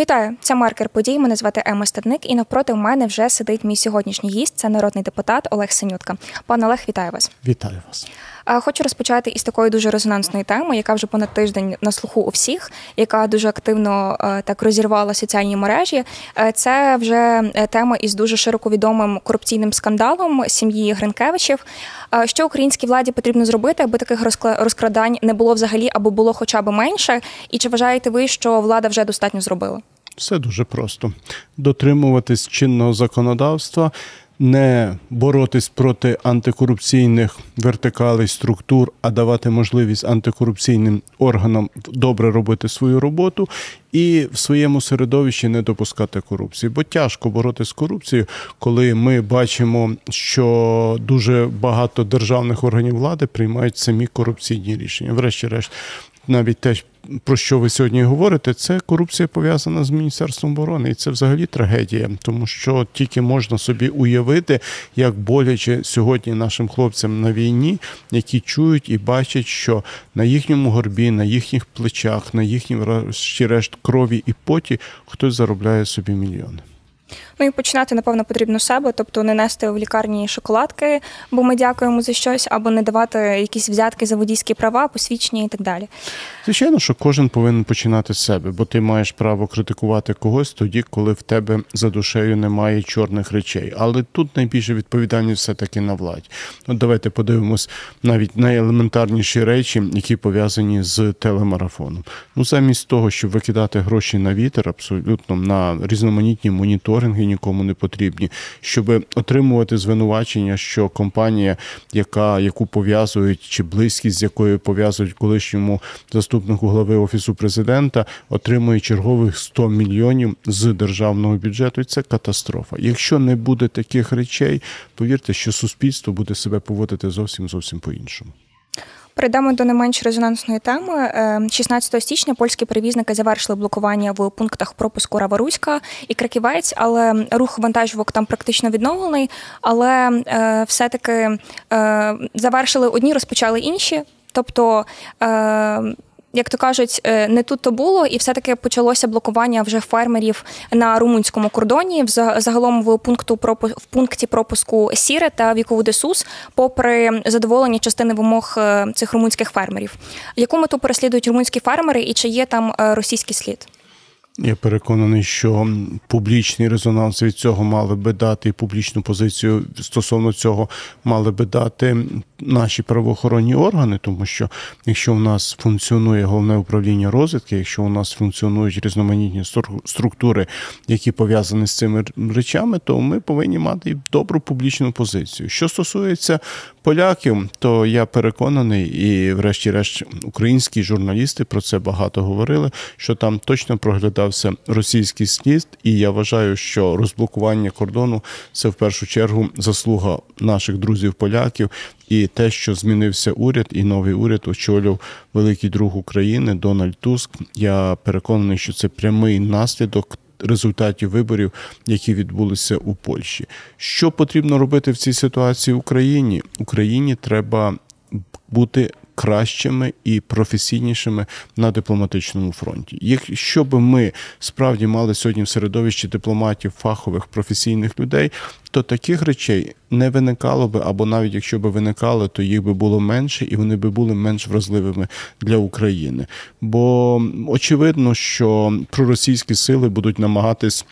Вітаю, це маркер подій. Мене звати Ема Стадник, і навпроти мене вже сидить мій сьогоднішній гість. Це народний депутат Олег Синютка. Пане Олег, вітаю вас. Вітаю вас. Хочу розпочати із такої дуже резонансної теми, яка вже понад тиждень на слуху у всіх, яка дуже активно е, так розірвала соціальні мережі. Е, це вже е, тема із дуже широко відомим корупційним скандалом сім'ї Гринкевичів. Що українській владі потрібно зробити, аби таких розкрадань не було взагалі або було хоча б менше? І чи вважаєте ви, що влада вже достатньо зробила? Все дуже просто дотримуватись чинного законодавства не боротись проти антикорупційних вертикалей структур, а давати можливість антикорупційним органам добре робити свою роботу і в своєму середовищі не допускати корупції. Бо тяжко боротися з корупцією, коли ми бачимо, що дуже багато державних органів влади приймають самі корупційні рішення. Врешті-решт, навіть те, про що ви сьогодні говорите, це корупція пов'язана з міністерством оборони, і це взагалі трагедія, тому що тільки можна собі уявити, як боляче сьогодні нашим хлопцям на війні, які чують і бачать, що на їхньому горбі, на їхніх плечах, на їхній решт крові і поті хтось заробляє собі мільйони. Ну і починати, напевно, потрібно себе, тобто не нести в лікарні шоколадки, бо ми дякуємо за щось, або не давати якісь взятки за водійські права, посвідчення і так далі. Звичайно, що кожен повинен починати з себе, бо ти маєш право критикувати когось тоді, коли в тебе за душею немає чорних речей. Але тут найбільше відповідальність все таки на владі. От давайте подивимось навіть найелементарніші речі, які пов'язані з телемарафоном. Ну замість того, щоб викидати гроші на вітер, абсолютно на різноманітні моніторинги нікому не потрібні, щоб отримувати звинувачення, що компанія, яка яку пов'язують, чи близькість з якою пов'язують колишньому заступнику глави офісу президента, отримує чергових 100 мільйонів з державного бюджету. І це катастрофа. Якщо не буде таких речей, повірте, що суспільство буде себе поводити зовсім зовсім по іншому. Перейдемо до не менш резонансної теми. 16 е, січня польські перевізники завершили блокування в пунктах пропуску Раворуська і Краківець, але рух вантажівок там практично відновлений. Але е, все-таки е, завершили одні, розпочали інші. Тобто як то кажуть, е, не тут то було, і все-таки почалося блокування вже фермерів на румунському кордоні. загалом в пункту в пункті пропуску Сіре та вікову Десус, попри задоволення частини вимог е, цих румунських фермерів. Яку мету переслідують румунські фермери і чи є там е, російський слід? Я переконаний, що публічний резонанс від цього мали би дати і публічну позицію стосовно цього мали би дати наші правоохоронні органи, тому що якщо в нас функціонує головне управління розвідки, якщо у нас функціонують різноманітні структури, які пов'язані з цими речами, то ми повинні мати добру публічну позицію. Що стосується поляків, то я переконаний, і, врешті-решт, українські журналісти про це багато говорили, що там точно проглядався російський слід, і я вважаю, що розблокування кордону це в першу чергу заслуга наших друзів-поляків. І те, що змінився уряд, і новий уряд очолював великий друг України Дональд Туск. Я переконаний, що це прямий наслідок. Результатів виборів, які відбулися у Польщі, що потрібно робити в цій ситуації Україні? Україні треба бути кращими і професійнішими на дипломатичному фронті. Якщо б ми справді мали сьогодні в середовищі дипломатів, фахових професійних людей, то таких речей не виникало би, або навіть якщо б виникало, то їх би було менше, і вони би були менш вразливими для України. Бо очевидно, що проросійські сили будуть намагатись.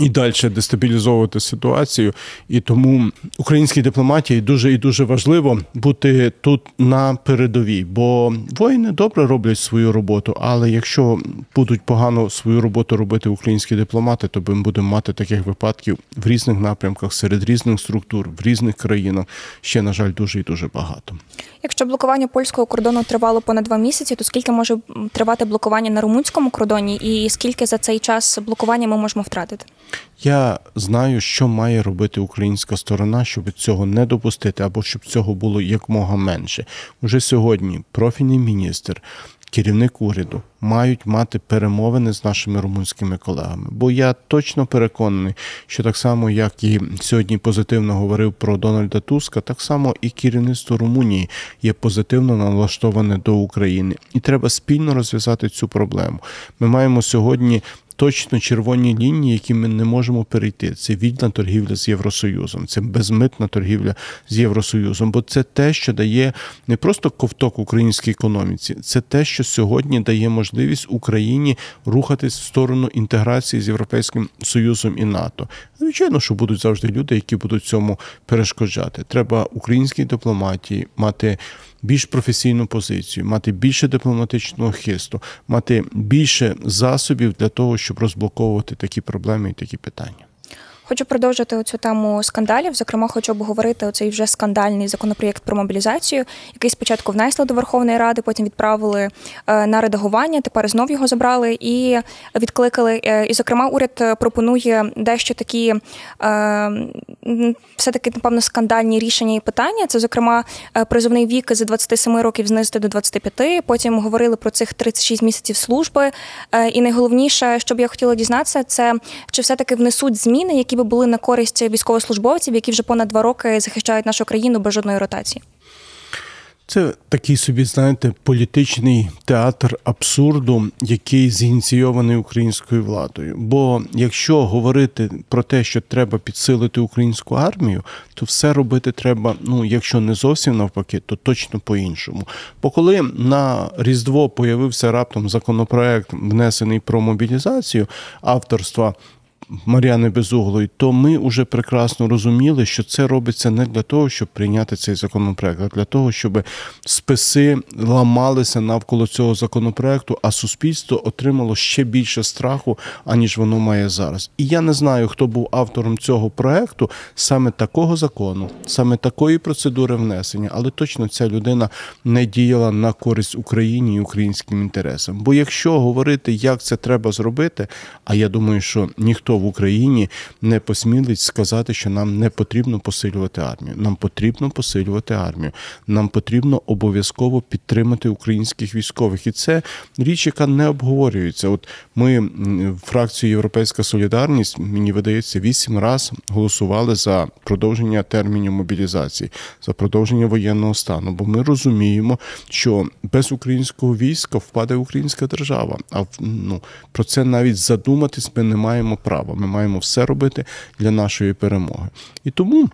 І далі дестабілізовувати ситуацію, і тому українській дипломатії дуже і дуже важливо бути тут на передовій, бо воїни добре роблять свою роботу. Але якщо будуть погано свою роботу робити українські дипломати, то ми будемо мати таких випадків в різних напрямках серед різних структур в різних країнах. Ще на жаль, дуже і дуже багато. Якщо блокування польського кордону тривало понад два місяці, то скільки може тривати блокування на румунському кордоні, і скільки за цей час блокування ми можемо втратити? Я знаю, що має робити українська сторона, щоб цього не допустити, або щоб цього було якомога менше. Уже сьогодні профільний міністр керівник уряду мають мати перемовини з нашими румунськими колегами. Бо я точно переконаний, що так само, як і сьогодні позитивно говорив про Дональда Туска, так само і керівництво Румунії є позитивно налаштоване до України, і треба спільно розв'язати цю проблему. Ми маємо сьогодні точно червоні лінії, які ми не можемо перейти. Це вільна торгівля з Євросоюзом, це безмитна торгівля з Євросоюзом. Бо це те, що дає не просто ковток українській економіці, це те, що сьогодні дає можливість Україні рухатись в сторону інтеграції з Європейським Союзом і НАТО. Звичайно, що будуть завжди люди, які будуть цьому перешкоджати. Треба українській дипломатії мати більш професійну позицію, мати більше дипломатичного хисту, мати більше засобів для того, щоб розблоковувати такі проблеми і такі питання. Хочу продовжити цю тему скандалів. Зокрема, хочу обговорити оцей вже скандальний законопроєкт про мобілізацію, який спочатку внесли до Верховної Ради, потім відправили е, на редагування. Тепер знов його забрали і відкликали. Е, і, зокрема, уряд пропонує дещо такі е, все таки напевно скандальні рішення і питання. Це, зокрема, призовний вік з 27 років знизити до 25, Потім говорили про цих 36 місяців служби. І найголовніше, що б я хотіла дізнатися, це чи все таки внесуть зміни, які які би були на користь військовослужбовців, які вже понад два роки захищають нашу країну без жодної ротації? Це такий собі, знаєте, політичний театр абсурду, який зініційований українською владою. Бо якщо говорити про те, що треба підсилити українську армію, то все робити треба. Ну, якщо не зовсім навпаки, то точно по-іншому. Бо коли на Різдво появився раптом законопроект, внесений про мобілізацію авторства Мар'яни Безуглої, то ми вже прекрасно розуміли, що це робиться не для того, щоб прийняти цей законопроект, а для того, щоб списи ламалися навколо цього законопроекту, а суспільство отримало ще більше страху, аніж воно має зараз. І я не знаю, хто був автором цього проекту, саме такого закону, саме такої процедури внесення, але точно ця людина не діяла на користь Україні і українським інтересам. Бо якщо говорити, як це треба зробити, а я думаю, що ніхто ніхто в Україні не посмілить сказати, що нам не потрібно посилювати армію. Нам потрібно посилювати армію. Нам потрібно обов'язково підтримати українських військових, і це річ, яка не обговорюється. От ми в фракції Європейська Солідарність мені видається вісім разів голосували за продовження термінів мобілізації, за продовження воєнного стану. Бо ми розуміємо, що без українського війська впаде українська держава. А ну про це навіть задуматись ми не маємо права справа. Ми маємо все робити для нашої перемоги. І тому.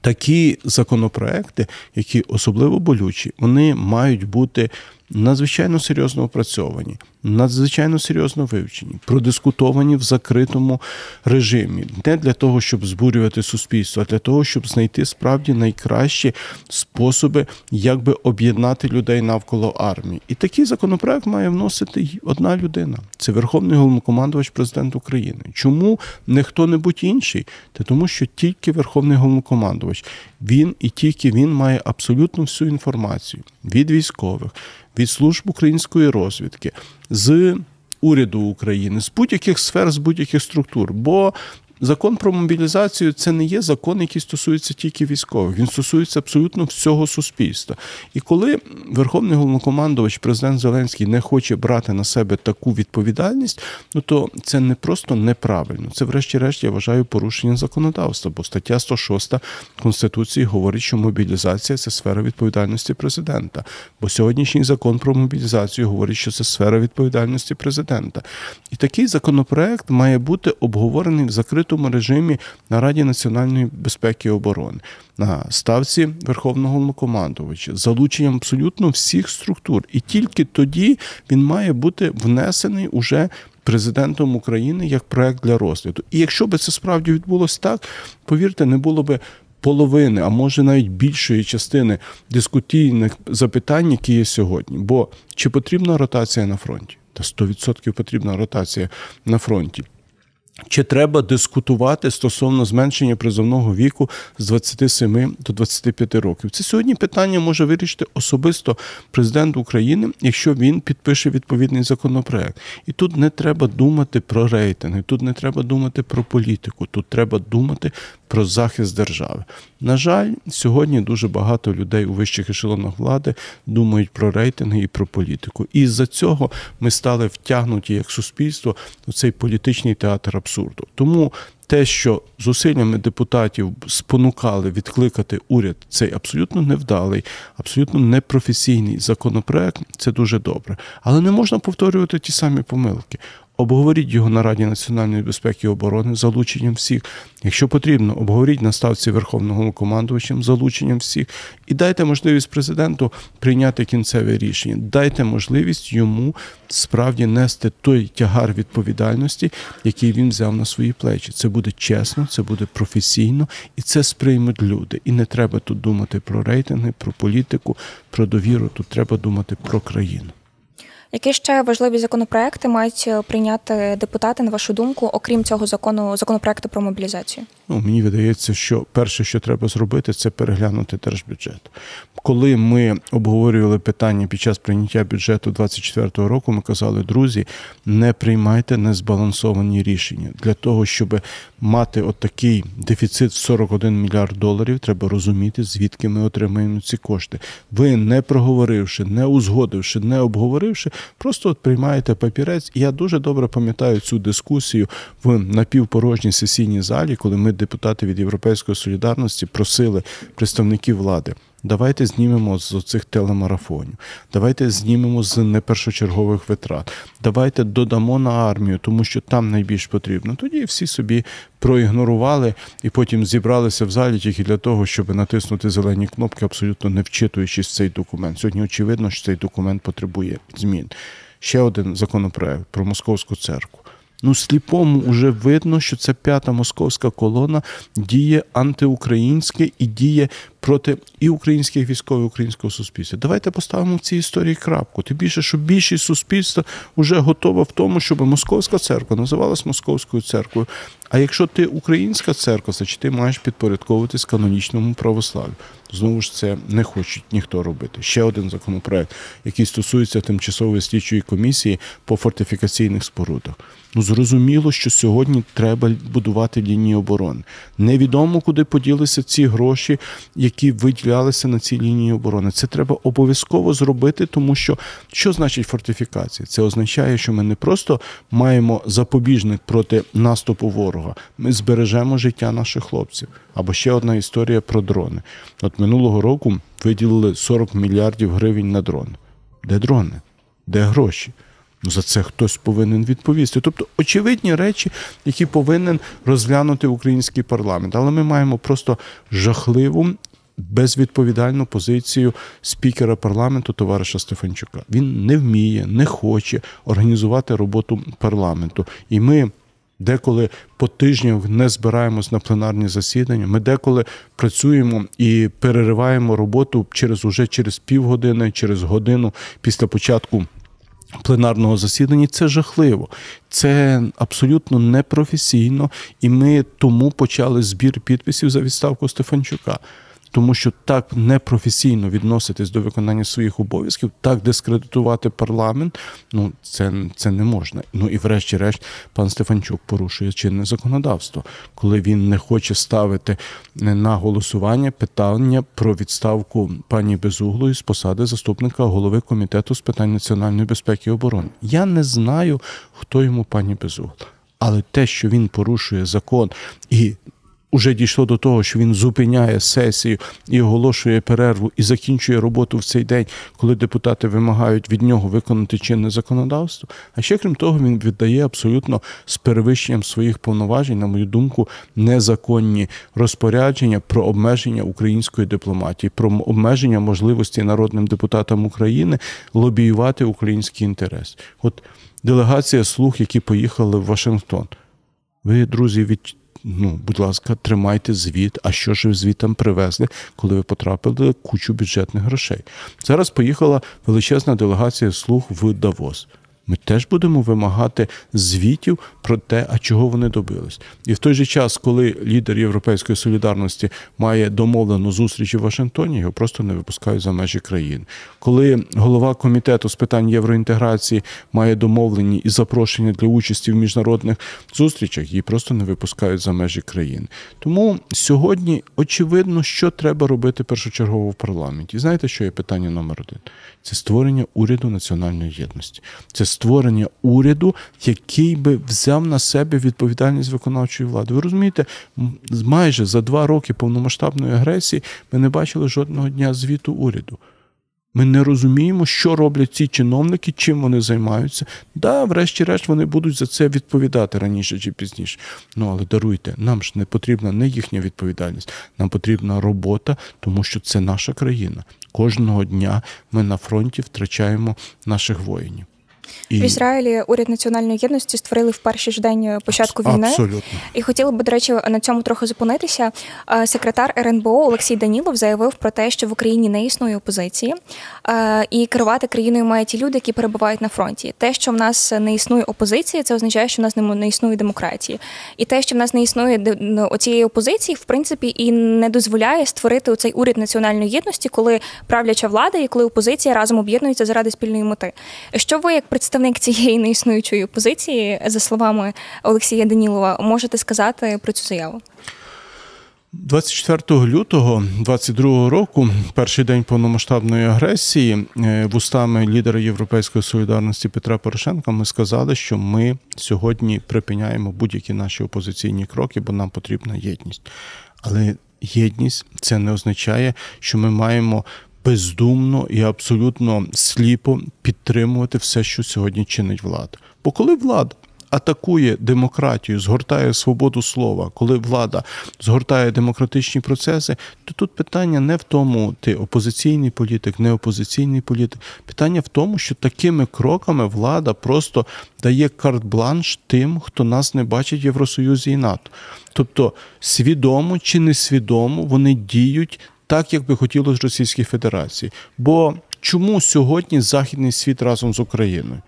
Такі законопроекти, які особливо болючі, вони мають бути надзвичайно серйозно опрацьовані, надзвичайно серйозно вивчені, продискутовані в закритому режимі, не для того, щоб збурювати суспільство, а для того, щоб знайти справді найкращі способи, як би об'єднати людей навколо армії. І такий законопроект має вносити одна людина. Це Верховний головнокомандувач президент України. Чому не хто-небудь інший? Та тому, що тільки Верховний головнокомандувач, він і тільки він має абсолютно всю інформацію від військових від служб української розвідки, з уряду України, з будь-яких сфер, з будь-яких структур. Бо Закон про мобілізацію це не є закон, який стосується тільки військових. Він стосується абсолютно всього суспільства. І коли Верховний головнокомандувач, президент Зеленський, не хоче брати на себе таку відповідальність, ну то це не просто неправильно. Це, врешті-решт, я вважаю порушення законодавства. Бо стаття 106 конституції говорить, що мобілізація це сфера відповідальності президента. Бо сьогоднішній закон про мобілізацію говорить, що це сфера відповідальності президента. І такий законопроект має бути обговорений в закритому відкритому режимі на Раді національної безпеки і оборони, на ставці Верховного Головнокомандувача, залученням абсолютно всіх структур. І тільки тоді він має бути внесений уже. Президентом України як проект для розгляду. І якщо би це справді відбулося так, повірте, не було би половини, а може навіть більшої частини дискутійних запитань, які є сьогодні. Бо чи потрібна ротація на фронті? Та 100% потрібна ротація на фронті. Чи треба дискутувати стосовно зменшення призовного віку з 27 до 25 років? Це сьогодні питання може вирішити особисто президент України, якщо він підпише відповідний законопроект. І тут не треба думати про рейтинги, тут не треба думати про політику, тут треба думати про захист держави. На жаль, сьогодні дуже багато людей у вищих ешелонах влади думають про рейтинги і про політику. І з-за цього ми стали втягнуті як суспільство у цей політичний театр абсурду. Тому те, що зусиллями депутатів спонукали відкликати уряд, цей абсолютно невдалий, абсолютно непрофесійний законопроект, це дуже добре. Але не можна повторювати ті самі помилки. Обговоріть його на Раді національної безпеки і оборони з залученням всіх. Якщо потрібно, обговоріть на ставці Верховного командувачем з залученням всіх і дайте можливість президенту прийняти кінцеве рішення. Дайте можливість йому справді нести той тягар відповідальності, який він взяв на свої плечі. Це буде чесно, це буде професійно і це сприймуть люди. І не треба тут думати про рейтинги, про політику, про довіру. Тут треба думати про країну. Які ще важливі законопроекти мають е, прийняти депутати, на вашу думку, окрім цього закону, законопроекту про мобілізацію? Ну, мені видається, що перше, що треба зробити, це переглянути держбюджет. Коли ми обговорювали питання під час прийняття бюджету 2024 року, ми казали, друзі, не приймайте незбалансовані рішення для того, щоб мати отакий дефіцит в 41 мільярд доларів, треба розуміти, звідки ми отримаємо ці кошти. Ви не проговоривши, не узгодивши, не обговоривши, просто от приймаєте папірець. Я дуже добре пам'ятаю цю дискусію в напівпорожній сесійній залі, коли ми, депутати від Європейської солідарності, просили представників влади. Давайте знімемо з цих телемарафонів, давайте знімемо з непершочергових витрат. Давайте додамо на армію, тому що там найбільш потрібно. Тоді всі собі проігнорували і потім зібралися в залі тільки для того, щоб натиснути зелені кнопки, абсолютно не вчитуючись цей документ. Сьогодні очевидно, що цей документ потребує змін. Ще один законопроект про московську церкву. Ну, сліпому вже видно, що ця п'ята московська колона діє антиукраїнське і діє проти і українських військових і українського суспільства. Давайте поставимо в цій історії крапку. Тим більше, що більшість суспільства вже готова в тому, щоб московська церква називалась московською церквою. А якщо ти українська церква, значить ти маєш підпорядковуватись канонічному православ'ю. Знову ж це не хочуть ніхто робити. Ще один законопроект, який стосується тимчасової слідчої комісії по фортифікаційних спорудах. Ну зрозуміло, що сьогодні треба будувати лінії оборони. Невідомо, куди поділися ці гроші, які виділялися на ці лінії оборони. Це треба обов'язково зробити, тому що що значить фортифікація? Це означає, що ми не просто маємо запобіжник проти наступу ворога, ми збережемо життя наших хлопців. Або ще одна історія про дрони. От минулого року виділили 40 мільярдів гривень на дрон. Де дрони? Де гроші? Ну, за це хтось повинен відповісти. Тобто очевидні речі, які повинен розглянути український парламент. Але ми маємо просто жахливу. Безвідповідальну позицію спікера парламенту товариша Стефанчука. Він не вміє, не хоче організувати роботу парламенту. І ми деколи по тижнях не збираємось на пленарні засідання. Ми деколи працюємо і перериваємо роботу через уже через півгодини, через годину після початку пленарного засідання. Це жахливо, це абсолютно непрофесійно, і ми тому почали збір підписів за відставку Стефанчука тому що так непрофесійно відноситись до виконання своїх обов'язків, так дискредитувати парламент. Ну це це не можна. Ну і врешті-решт, пан Стефанчук порушує чинне законодавство, коли він не хоче ставити на голосування питання про відставку пані Безуглої з посади заступника голови комітету з питань національної безпеки і оборони. Я не знаю, хто йому пані Безугла. Але те, що він порушує закон і Уже дійшло до того, що він зупиняє сесію і оголошує перерву і закінчує роботу в цей день, коли депутати вимагають від нього виконати чинне законодавство. А ще крім того, він віддає абсолютно з перевищенням своїх повноважень, на мою думку, незаконні розпорядження про обмеження української дипломатії, про обмеження можливості народним депутатам України лобіювати український інтерес. От делегація слуг, які поїхали в Вашингтон. Ви, друзі, від ну, будь ласка, тримайте звіт. А що ж ви звітом привезли, коли ви потрапили кучу бюджетних грошей? Зараз поїхала величезна делегація слуг в Давос. Ми теж будемо вимагати звітів про те, а чого вони добились. І в той же час, коли лідер Європейської солідарності має домовлену зустріч у Вашингтоні, його просто не випускають за межі країн. Коли голова комітету з питань євроінтеграції має домовлені і запрошення для участі в міжнародних зустрічах, її просто не випускають за межі країн. Тому сьогодні очевидно, що треба робити першочергово в парламенті. І знаєте, що є питання номер один? Це створення уряду національної єдності. Це створення уряду, який би взяв на себе відповідальність виконавчої влади. Ви розумієте, майже за два роки повномасштабної агресії ми не бачили жодного дня звіту уряду. Ми не розуміємо, що роблять ці чиновники, чим вони займаються. Да, врешті-решт, вони будуть за це відповідати раніше чи пізніше. Ну але даруйте, нам ж не потрібна не їхня відповідальність, нам потрібна робота, тому що це наша країна. Кожного дня ми на фронті втрачаємо наших воїнів. І... В Ізраїлі уряд національної єдності створили в перший ж день початку Абс- війни. Абсолютно. І хотіли би, до речі, на цьому трохи зупинитися. Секретар РНБО Олексій Данілов заявив про те, що в Україні не існує опозиції, і керувати країною мають ті люди, які перебувають на фронті. Те, що в нас не існує опозиції, це означає, що в нас не існує демократії. І те, що в нас не існує оцієї опозиції, в принципі, і не дозволяє створити цей уряд національної єдності, коли правляча влада і коли опозиція разом об'єднуються заради спільної мети. Що ви як представник цієї неіснуючої опозиції, за словами Олексія Данілова, можете сказати про цю заяву? 24 лютого 22 року, перший день повномасштабної агресії, е, вустами лідера Європейської солідарності Петра Порошенка, ми сказали, що ми сьогодні припиняємо будь-які наші опозиційні кроки, бо нам потрібна єдність. Але єдність це не означає, що ми маємо бездумно і абсолютно сліпо підтримувати все, що сьогодні чинить влада. Бо коли влада атакує демократію, згортає свободу слова, коли влада згортає демократичні процеси, то тут питання не в тому, ти опозиційний політик, не опозиційний політик. Питання в тому, що такими кроками влада просто дає карт-бланш тим, хто нас не бачить в Євросоюзі і НАТО. Тобто свідомо чи несвідомо вони діють так, як би хотілося Російській Федерації. Бо чому сьогодні Західний світ разом з Україною?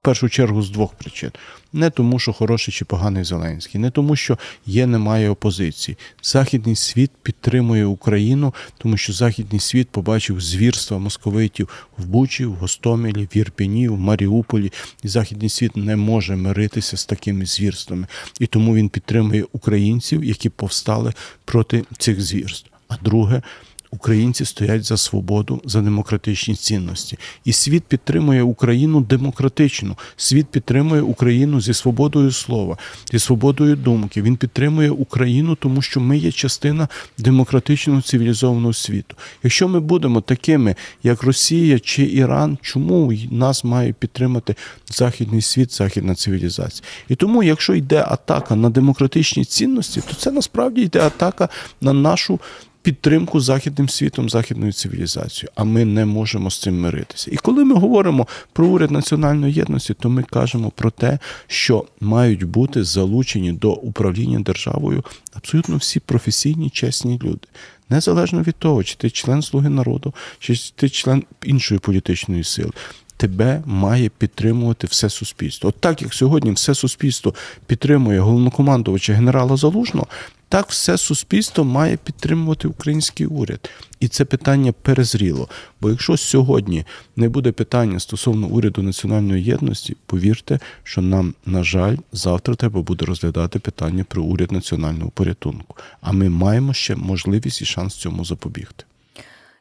В першу чергу з двох причин: не тому, що хороший чи поганий Зеленський, не тому, що є, немає опозиції. Західний світ підтримує Україну, тому що Західний світ побачив звірства московитів в Бучі, в Гостомелі, в Ірпіні, в Маріуполі. І Західний світ не може миритися з такими звірствами. І тому він підтримує українців, які повстали проти цих звірств. А друге, українці стоять за свободу, за демократичні цінності. І світ підтримує Україну демократично. Світ підтримує Україну зі свободою слова, зі свободою думки. Він підтримує Україну, тому що ми є частина демократичного цивілізованого світу. Якщо ми будемо такими, як Росія чи Іран, чому нас має підтримати західний світ, західна цивілізація? І тому, якщо йде атака на демократичні цінності, то це насправді йде атака на нашу підтримку західним світом, західною цивілізацією. А ми не можемо з цим миритися. І коли ми говоримо про уряд національної єдності, то ми кажемо про те, що мають бути залучені до управління державою абсолютно всі професійні, чесні люди. Незалежно від того, чи ти член Слуги народу, чи ти член іншої політичної сили. Тебе має підтримувати все суспільство. От так як сьогодні все суспільство підтримує головнокомандувача генерала Залужного, так все суспільство має підтримувати український уряд. І це питання перезріло. Бо якщо сьогодні не буде питання стосовно уряду національної єдності, повірте, що нам, на жаль, завтра треба буде розглядати питання про уряд національного порятунку. А ми маємо ще можливість і шанс цьому запобігти.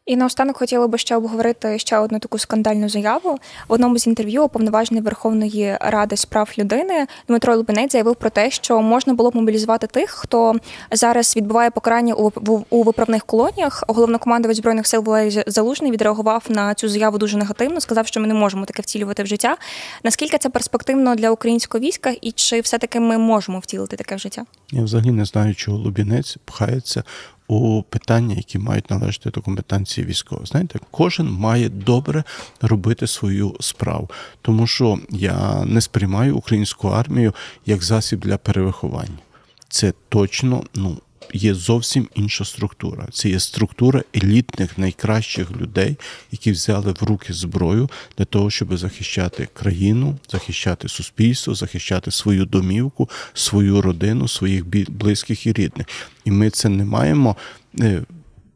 І наостанок хотіла би ще обговорити ще одну таку скандальну заяву. В одному з інтерв'ю уповноважений Верховної Ради з прав людини Дмитро Лубінець заявив про те, що можна було б мобілізувати тих, хто зараз відбуває покарання у, у, у виправних колоніях. Головнокомандувач збройних сил Валерій Залужний відреагував на цю заяву дуже негативно. Сказав, що ми не можемо таке втілювати в життя. Наскільки це перспективно для українського війська, і чи все таки ми можемо втілити таке в життя? Я взагалі не знаю, чого Лубінець пхається у питання, які мають належати до компетенції військових. Знаєте, кожен має добре робити свою справу, тому що я не сприймаю українську армію як засіб для перевиховання. Це точно ну є зовсім інша структура. Це є структура елітних найкращих людей, які взяли в руки зброю для того, щоб захищати країну, захищати суспільство, захищати свою домівку, свою родину, своїх близьких і рідних. І ми це не маємо е,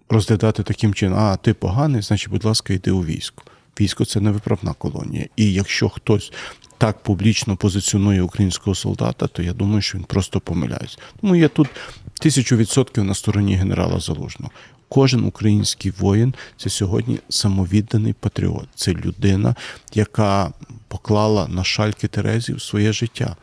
розглядати таким чином, а ти поганий, значить, будь ласка, йди у військо. Військо це не виправна колонія. І якщо хтось так публічно позиціонує українського солдата, то я думаю, що він просто помиляється. Тому я тут тисячу відсотків на стороні генерала Залужного. Кожен український воїн це сьогодні самовідданий патріот. Це людина, яка поклала на шальки Терезів своє життя,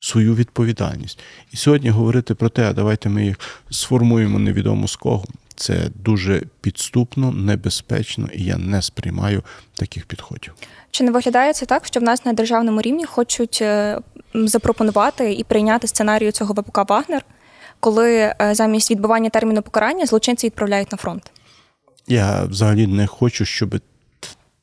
свою відповідальність. І сьогодні говорити про те, а давайте ми їх сформуємо невідомо з кого. Це дуже підступно, небезпечно, і я не сприймаю таких підходів. Чи не виглядає це так, що в нас на державному рівні хочуть е, запропонувати і прийняти сценарію цього ВПК Вагнер, коли е, замість відбування терміну покарання злочинці відправляють на фронт? Я взагалі не хочу, щоб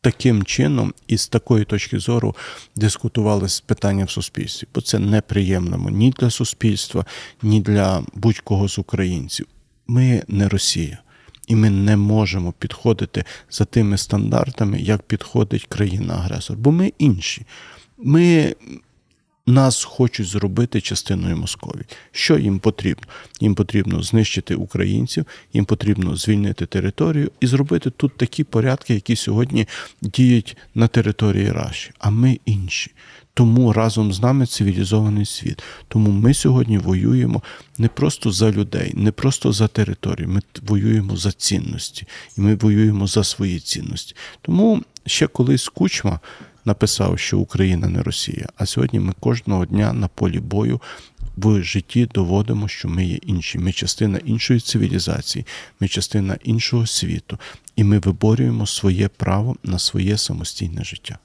таким чином і з такої точки зору дискутували з питання в суспільстві, бо це неприємно ні для суспільства, ні для будь-кого з українців. Ми не Росія. І ми не можемо підходити за тими стандартами, як підходить країна-агресор, бо ми інші. Ми нас хочуть зробити частиною Московії. Що їм потрібно? Їм потрібно знищити українців, їм потрібно звільнити територію і зробити тут такі порядки, які сьогодні діють на території Раші. А ми інші. Тому разом з нами цивілізований світ. Тому ми сьогодні воюємо не просто за людей, не просто за територію. Ми воюємо за цінності, і ми воюємо за свої цінності. Тому ще колись кучма написав, що Україна не Росія. А сьогодні ми кожного дня на полі бою в житті доводимо, що ми є інші. Ми частина іншої цивілізації, ми частина іншого світу, і ми виборюємо своє право на своє самостійне життя.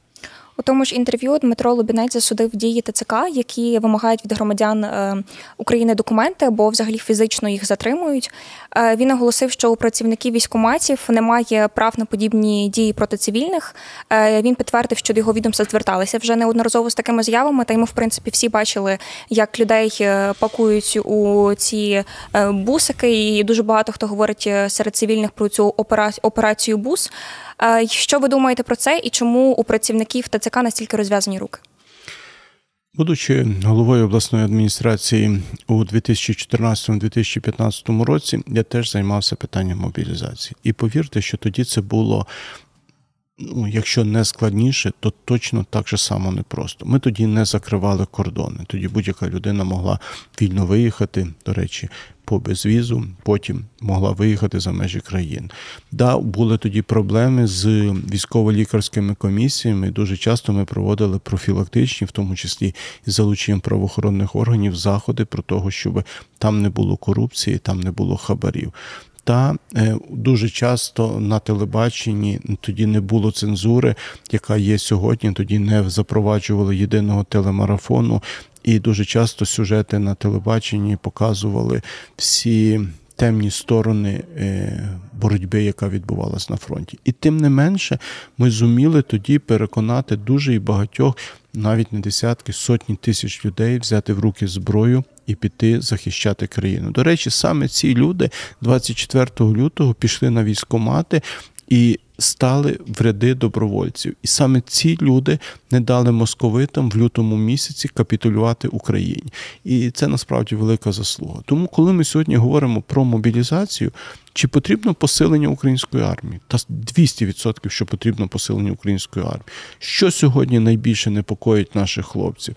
У тому ж інтерв'ю Дмитро Лубінець засудив дії ТЦК, які вимагають від громадян е, України документи або взагалі фізично їх затримують. Е, він оголосив, що у працівників військоматів немає прав на подібні дії проти цивільних. Е, він підтвердив, що до його відомства зверталися вже неодноразово з такими заявами. Та й ми, в принципі, всі бачили, як людей пакують у ці бусики, і дуже багато хто говорить серед цивільних про цю операцію бус. Що ви думаєте про це і чому у працівників ТЦК настільки розв'язані руки? Будучи головою обласної адміністрації у 2014-2015 році, я теж займався питанням мобілізації. І повірте, що тоді це було. Ну, якщо не складніше, то точно так же само непросто. Ми тоді не закривали кордони. Тоді будь-яка людина могла вільно виїхати. До речі, по безвізу, потім могла виїхати за межі країн. Да, були тоді проблеми з військово-лікарськими комісіями. Дуже часто ми проводили профілактичні, в тому числі із залученням правоохоронних органів, заходи про того, щоб там не було корупції, там не було хабарів. Та е, дуже часто на телебаченні тоді не було цензури, яка є сьогодні. Тоді не запроваджували єдиного телемарафону, і дуже часто сюжети на телебаченні показували всі темні сторони е, боротьби, яка відбувалась на фронті. І тим не менше, ми зуміли тоді переконати дуже і багатьох, навіть не десятки, сотні тисяч людей взяти в руки зброю. І піти захищати країну. До речі, саме ці люди 24 лютого пішли на військомати і стали в ряди добровольців. І саме ці люди не дали московитам в лютому місяці капітулювати Україні. І це насправді велика заслуга. Тому, коли ми сьогодні говоримо про мобілізацію, чи потрібно посилення української армії? Та 200% що потрібно посилення української армії. Що сьогодні найбільше непокоїть наших хлопців?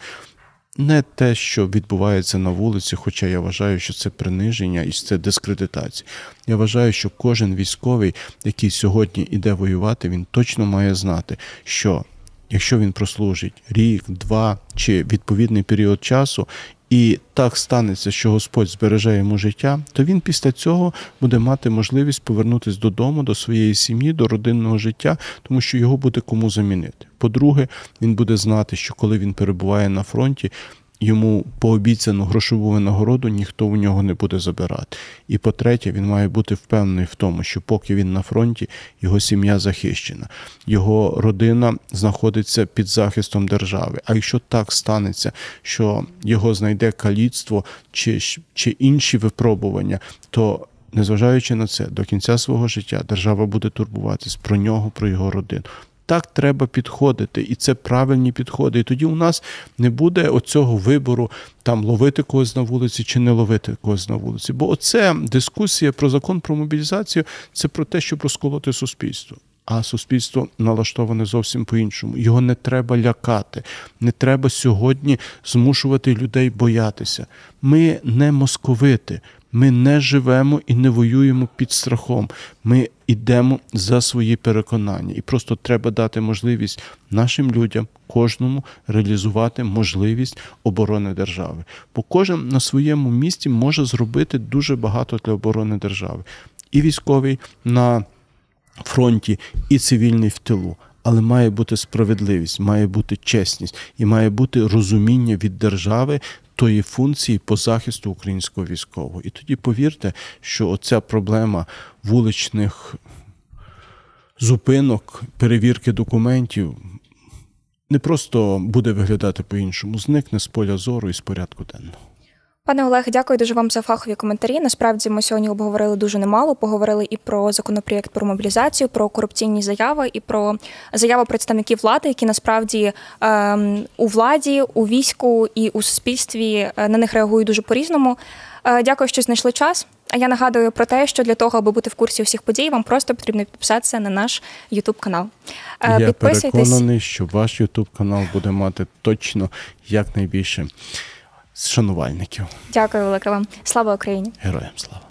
Не те, що відбувається на вулиці, хоча я вважаю, що це приниження і це дискредитація. Я вважаю, що кожен військовий, який сьогодні іде воювати, він точно має знати, що якщо він прослужить рік, два чи відповідний період часу, і так станеться, що Господь збереже йому життя, то він після цього буде мати можливість повернутися додому, до своєї сім'ї, до родинного життя, тому що його буде кому замінити. По-друге, він буде знати, що коли він перебуває на фронті, йому пообіцяну грошову винагороду ніхто у нього не буде забирати. І по-третє, він має бути впевнений в тому, що поки він на фронті, його сім'я захищена, його родина знаходиться під захистом держави. А якщо так станеться, що його знайде каліцтво чи, чи інші випробування, то Незважаючи на це, до кінця свого життя держава буде турбуватись про нього, про його родину так треба підходити, і це правильні підходи. І тоді у нас не буде оцього вибору там ловити когось на вулиці чи не ловити когось на вулиці. Бо оце дискусія про закон про мобілізацію це про те, щоб розколоти суспільство. А суспільство налаштоване зовсім по-іншому. Його не треба лякати, не треба сьогодні змушувати людей боятися. Ми не московити, ми не живемо і не воюємо під страхом. Ми йдемо за свої переконання, і просто треба дати можливість нашим людям, кожному реалізувати можливість оборони держави. Бо кожен на своєму місці може зробити дуже багато для оборони держави. і військовий на фронті, і цивільний в тилу. Але має бути справедливість, має бути чесність і має бути розуміння від держави тої функції по захисту українського військового. І тоді повірте, що оця проблема вуличних зупинок, перевірки документів не просто буде виглядати по-іншому, зникне з поля зору і з порядку денного. Пане Олег, дякую дуже вам за фахові коментарі. Насправді ми сьогодні обговорили дуже немало. Поговорили і про законопроєкт про мобілізацію, про корупційні заяви, і про заяви представників влади, які насправді ем, у владі, у війську і у суспільстві е, на них реагують дуже по-різному. Е, дякую, що знайшли час. А я нагадую про те, що для того, аби бути в курсі усіх подій, вам просто потрібно підписатися на наш Ютуб канал. Е, Я переконаний, що ваш Ютуб канал буде мати точно якнайбільше шанувальників. Дякую, велике вам. Слава Україні! Героям слава!